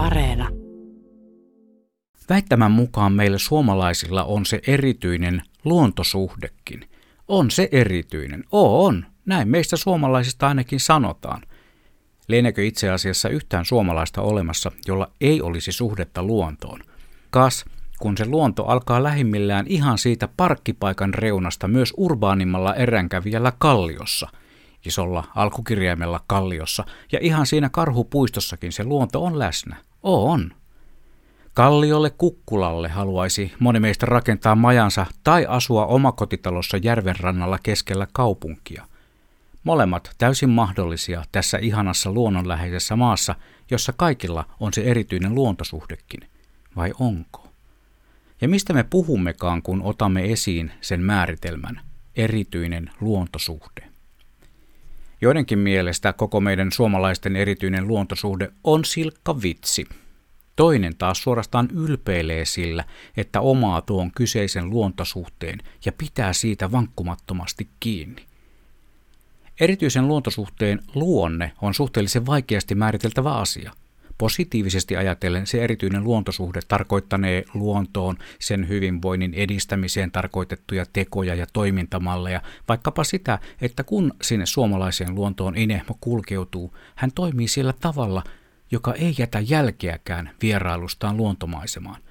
Areena. Väittämän mukaan meillä suomalaisilla on se erityinen luontosuhdekin. On se erityinen. Oo, on. Näin meistä suomalaisista ainakin sanotaan. Lienekö itse asiassa yhtään suomalaista olemassa, jolla ei olisi suhdetta luontoon? Kas, kun se luonto alkaa lähimmillään ihan siitä parkkipaikan reunasta myös urbaanimmalla eränkävijällä Kalliossa, isolla alkukirjaimella Kalliossa, ja ihan siinä karhupuistossakin se luonto on läsnä. On. Kalliolle Kukkulalle haluaisi moni meistä rakentaa majansa tai asua omakotitalossa järven rannalla keskellä kaupunkia. Molemmat täysin mahdollisia tässä ihanassa luonnonläheisessä maassa, jossa kaikilla on se erityinen luontosuhdekin. Vai onko? Ja mistä me puhummekaan, kun otamme esiin sen määritelmän, erityinen luontosuhde? Joidenkin mielestä koko meidän suomalaisten erityinen luontosuhde on silkka vitsi. Toinen taas suorastaan ylpeilee sillä, että omaa tuon kyseisen luontosuhteen ja pitää siitä vankkumattomasti kiinni. Erityisen luontosuhteen luonne on suhteellisen vaikeasti määriteltävä asia. Positiivisesti ajatellen se erityinen luontosuhde tarkoittanee luontoon sen hyvinvoinnin edistämiseen tarkoitettuja tekoja ja toimintamalleja, vaikkapa sitä, että kun sinne suomalaiseen luontoon Inehmo kulkeutuu, hän toimii sillä tavalla, joka ei jätä jälkeäkään vierailustaan luontomaisemaan.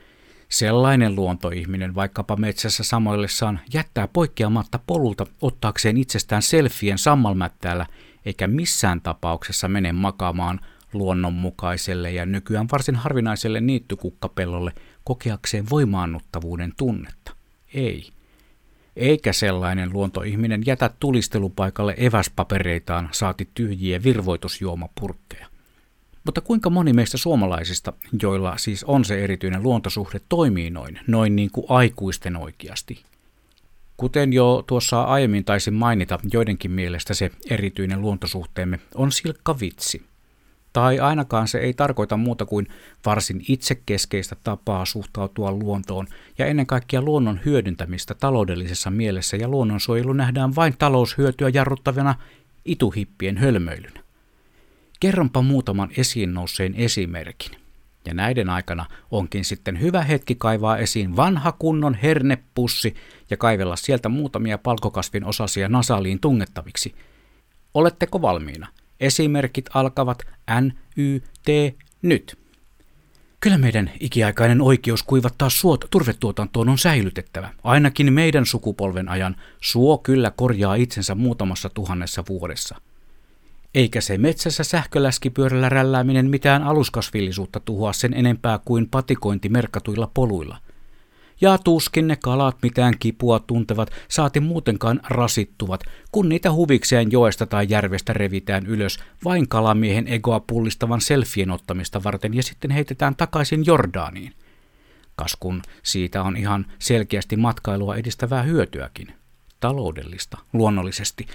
Sellainen luontoihminen vaikkapa metsässä samoillessaan jättää poikkeamatta polulta ottaakseen itsestään selfien sammalmättäällä, eikä missään tapauksessa mene makaamaan luonnonmukaiselle ja nykyään varsin harvinaiselle niittykukkapellolle kokeakseen voimaannuttavuuden tunnetta. Ei. Eikä sellainen luontoihminen jätä tulistelupaikalle eväspapereitaan saati tyhjiä virvoitusjuomapurkkeja. Mutta kuinka moni meistä suomalaisista, joilla siis on se erityinen luontosuhde, toimii noin, noin niin kuin aikuisten oikeasti? Kuten jo tuossa aiemmin taisin mainita, joidenkin mielestä se erityinen luontosuhteemme on silkka vitsi. Tai ainakaan se ei tarkoita muuta kuin varsin itsekeskeistä tapaa suhtautua luontoon ja ennen kaikkea luonnon hyödyntämistä taloudellisessa mielessä ja luonnonsuojelu nähdään vain taloushyötyä jarruttavana ituhippien hölmöilynä. Kerronpa muutaman esiin nousseen esimerkin. Ja näiden aikana onkin sitten hyvä hetki kaivaa esiin vanha kunnon hernepussi ja kaivella sieltä muutamia palkokasvin osasia nasaliin tungettaviksi. Oletteko valmiina? Esimerkit alkavat N, Y, T, nyt. Kyllä meidän ikiaikainen oikeus kuivattaa suot turvetuotantoon on säilytettävä. Ainakin meidän sukupolven ajan suo kyllä korjaa itsensä muutamassa tuhannessa vuodessa – eikä se metsässä sähköläskipyörällä rällääminen mitään aluskasvillisuutta tuhoa sen enempää kuin patikointi merkatuilla poluilla. Ja tuskin ne kalat mitään kipua tuntevat, saati muutenkaan rasittuvat, kun niitä huvikseen joesta tai järvestä revitään ylös vain kalamiehen egoa pullistavan selfien ottamista varten ja sitten heitetään takaisin Jordaaniin. Kas kun siitä on ihan selkeästi matkailua edistävää hyötyäkin. Taloudellista, luonnollisesti,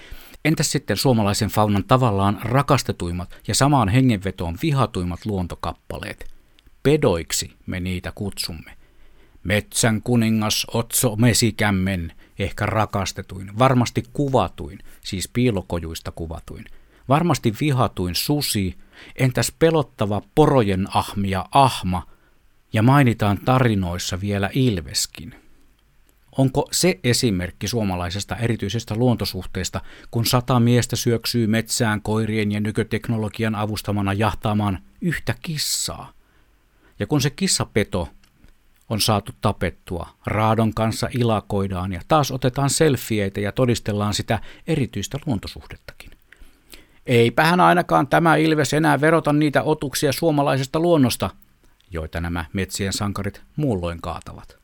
Entäs sitten suomalaisen faunan tavallaan rakastetuimmat ja samaan hengenvetoon vihatuimmat luontokappaleet? Pedoiksi me niitä kutsumme. Metsän kuningas Otso Mesikämmen, ehkä rakastetuin, varmasti kuvatuin, siis piilokojuista kuvatuin, varmasti vihatuin susi, entäs pelottava porojen ahmia ahma, ja mainitaan tarinoissa vielä ilveskin. Onko se esimerkki suomalaisesta erityisestä luontosuhteesta, kun sata miestä syöksyy metsään koirien ja nykyteknologian avustamana jahtaamaan yhtä kissaa? Ja kun se kissapeto on saatu tapettua, raadon kanssa ilakoidaan ja taas otetaan selfieitä ja todistellaan sitä erityistä luontosuhdettakin. Eipähän ainakaan tämä ilves enää verota niitä otuksia suomalaisesta luonnosta, joita nämä metsien sankarit muulloin kaatavat.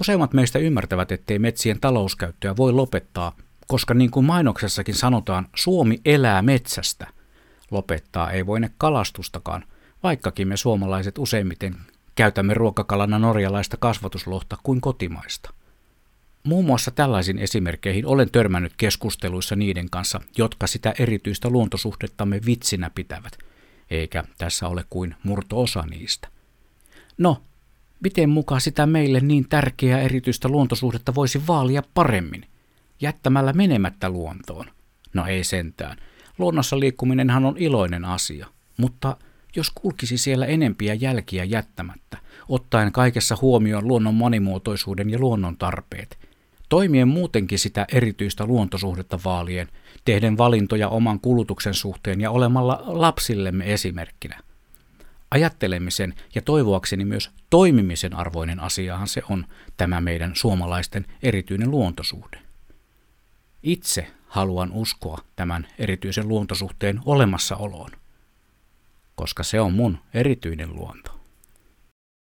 Useimmat meistä ymmärtävät, ettei metsien talouskäyttöä voi lopettaa, koska niin kuin mainoksessakin sanotaan, Suomi elää metsästä. Lopettaa ei voine kalastustakaan, vaikkakin me suomalaiset useimmiten käytämme ruokakalana norjalaista kasvatuslohta kuin kotimaista. Muun muassa tällaisiin esimerkkeihin olen törmännyt keskusteluissa niiden kanssa, jotka sitä erityistä luontosuhdettamme vitsinä pitävät, eikä tässä ole kuin murto-osa niistä. No, Miten mukaan sitä meille niin tärkeää erityistä luontosuhdetta voisi vaalia paremmin? Jättämällä menemättä luontoon. No ei sentään. Luonnossa liikkuminenhan on iloinen asia. Mutta jos kulkisi siellä enempiä jälkiä jättämättä, ottaen kaikessa huomioon luonnon monimuotoisuuden ja luonnon tarpeet, toimien muutenkin sitä erityistä luontosuhdetta vaalien, tehden valintoja oman kulutuksen suhteen ja olemalla lapsillemme esimerkkinä. Ajattelemisen ja toivoakseni myös toimimisen arvoinen asiahan se on tämä meidän suomalaisten erityinen luontosuhde. Itse haluan uskoa tämän erityisen luontosuhteen olemassaoloon, koska se on mun erityinen luonto.